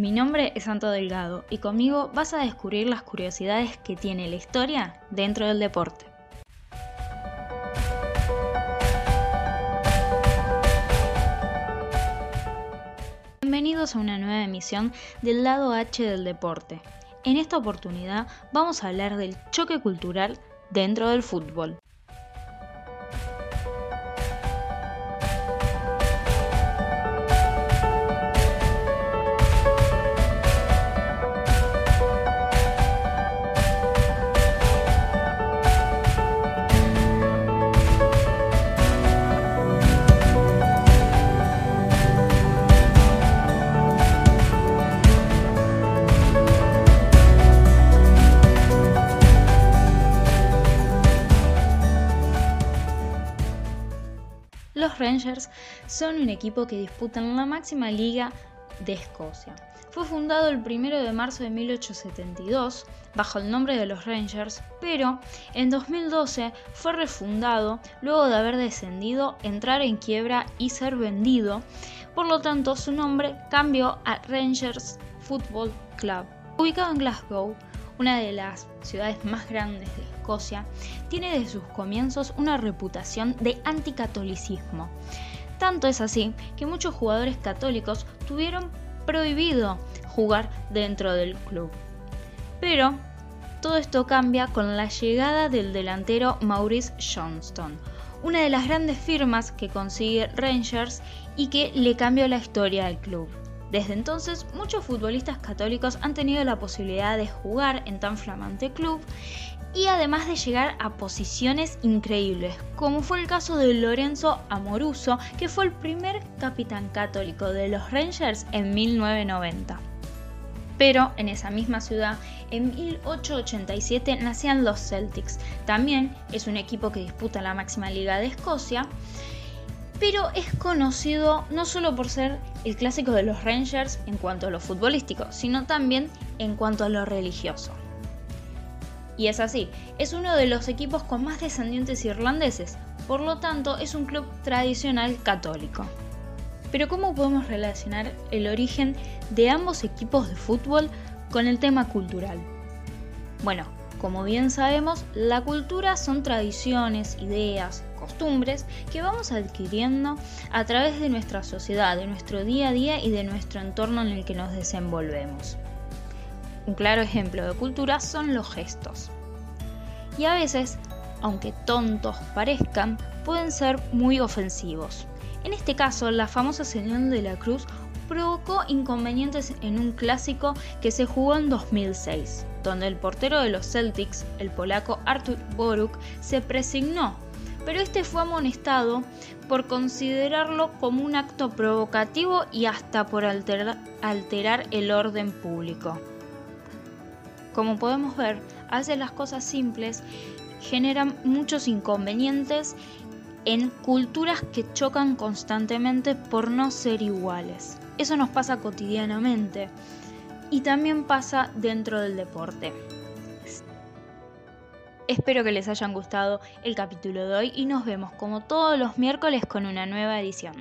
Mi nombre es Santo Delgado y conmigo vas a descubrir las curiosidades que tiene la historia dentro del deporte. Bienvenidos a una nueva emisión del lado H del deporte. En esta oportunidad vamos a hablar del choque cultural dentro del fútbol. Los Rangers son un equipo que disputan la máxima liga de Escocia. Fue fundado el 1 de marzo de 1872 bajo el nombre de los Rangers, pero en 2012 fue refundado luego de haber descendido, entrar en quiebra y ser vendido. Por lo tanto, su nombre cambió a Rangers Football Club. Ubicado en Glasgow, una de las ciudades más grandes de Escocia, tiene desde sus comienzos una reputación de anticatolicismo. Tanto es así que muchos jugadores católicos tuvieron prohibido jugar dentro del club. Pero todo esto cambia con la llegada del delantero Maurice Johnston, una de las grandes firmas que consigue Rangers y que le cambió la historia del club. Desde entonces, muchos futbolistas católicos han tenido la posibilidad de jugar en tan flamante club y además de llegar a posiciones increíbles, como fue el caso de Lorenzo Amoruso, que fue el primer capitán católico de los Rangers en 1990. Pero en esa misma ciudad, en 1887 nacían los Celtics. También es un equipo que disputa la máxima liga de Escocia pero es conocido no solo por ser el clásico de los Rangers en cuanto a lo futbolístico, sino también en cuanto a lo religioso. Y es así, es uno de los equipos con más descendientes irlandeses, por lo tanto es un club tradicional católico. Pero ¿cómo podemos relacionar el origen de ambos equipos de fútbol con el tema cultural? Bueno, como bien sabemos, la cultura son tradiciones, ideas, costumbres que vamos adquiriendo a través de nuestra sociedad, de nuestro día a día y de nuestro entorno en el que nos desenvolvemos. Un claro ejemplo de cultura son los gestos. Y a veces, aunque tontos parezcan, pueden ser muy ofensivos. En este caso, la famosa señal de la cruz provocó inconvenientes en un clásico que se jugó en 2006, donde el portero de los Celtics, el polaco Artur Boruk, se presignó, pero este fue amonestado por considerarlo como un acto provocativo y hasta por alterar, el orden público. Como podemos ver, hace las cosas simples generan muchos inconvenientes en culturas que chocan constantemente por no ser iguales. Eso nos pasa cotidianamente y también pasa dentro del deporte. Espero que les hayan gustado el capítulo de hoy y nos vemos como todos los miércoles con una nueva edición.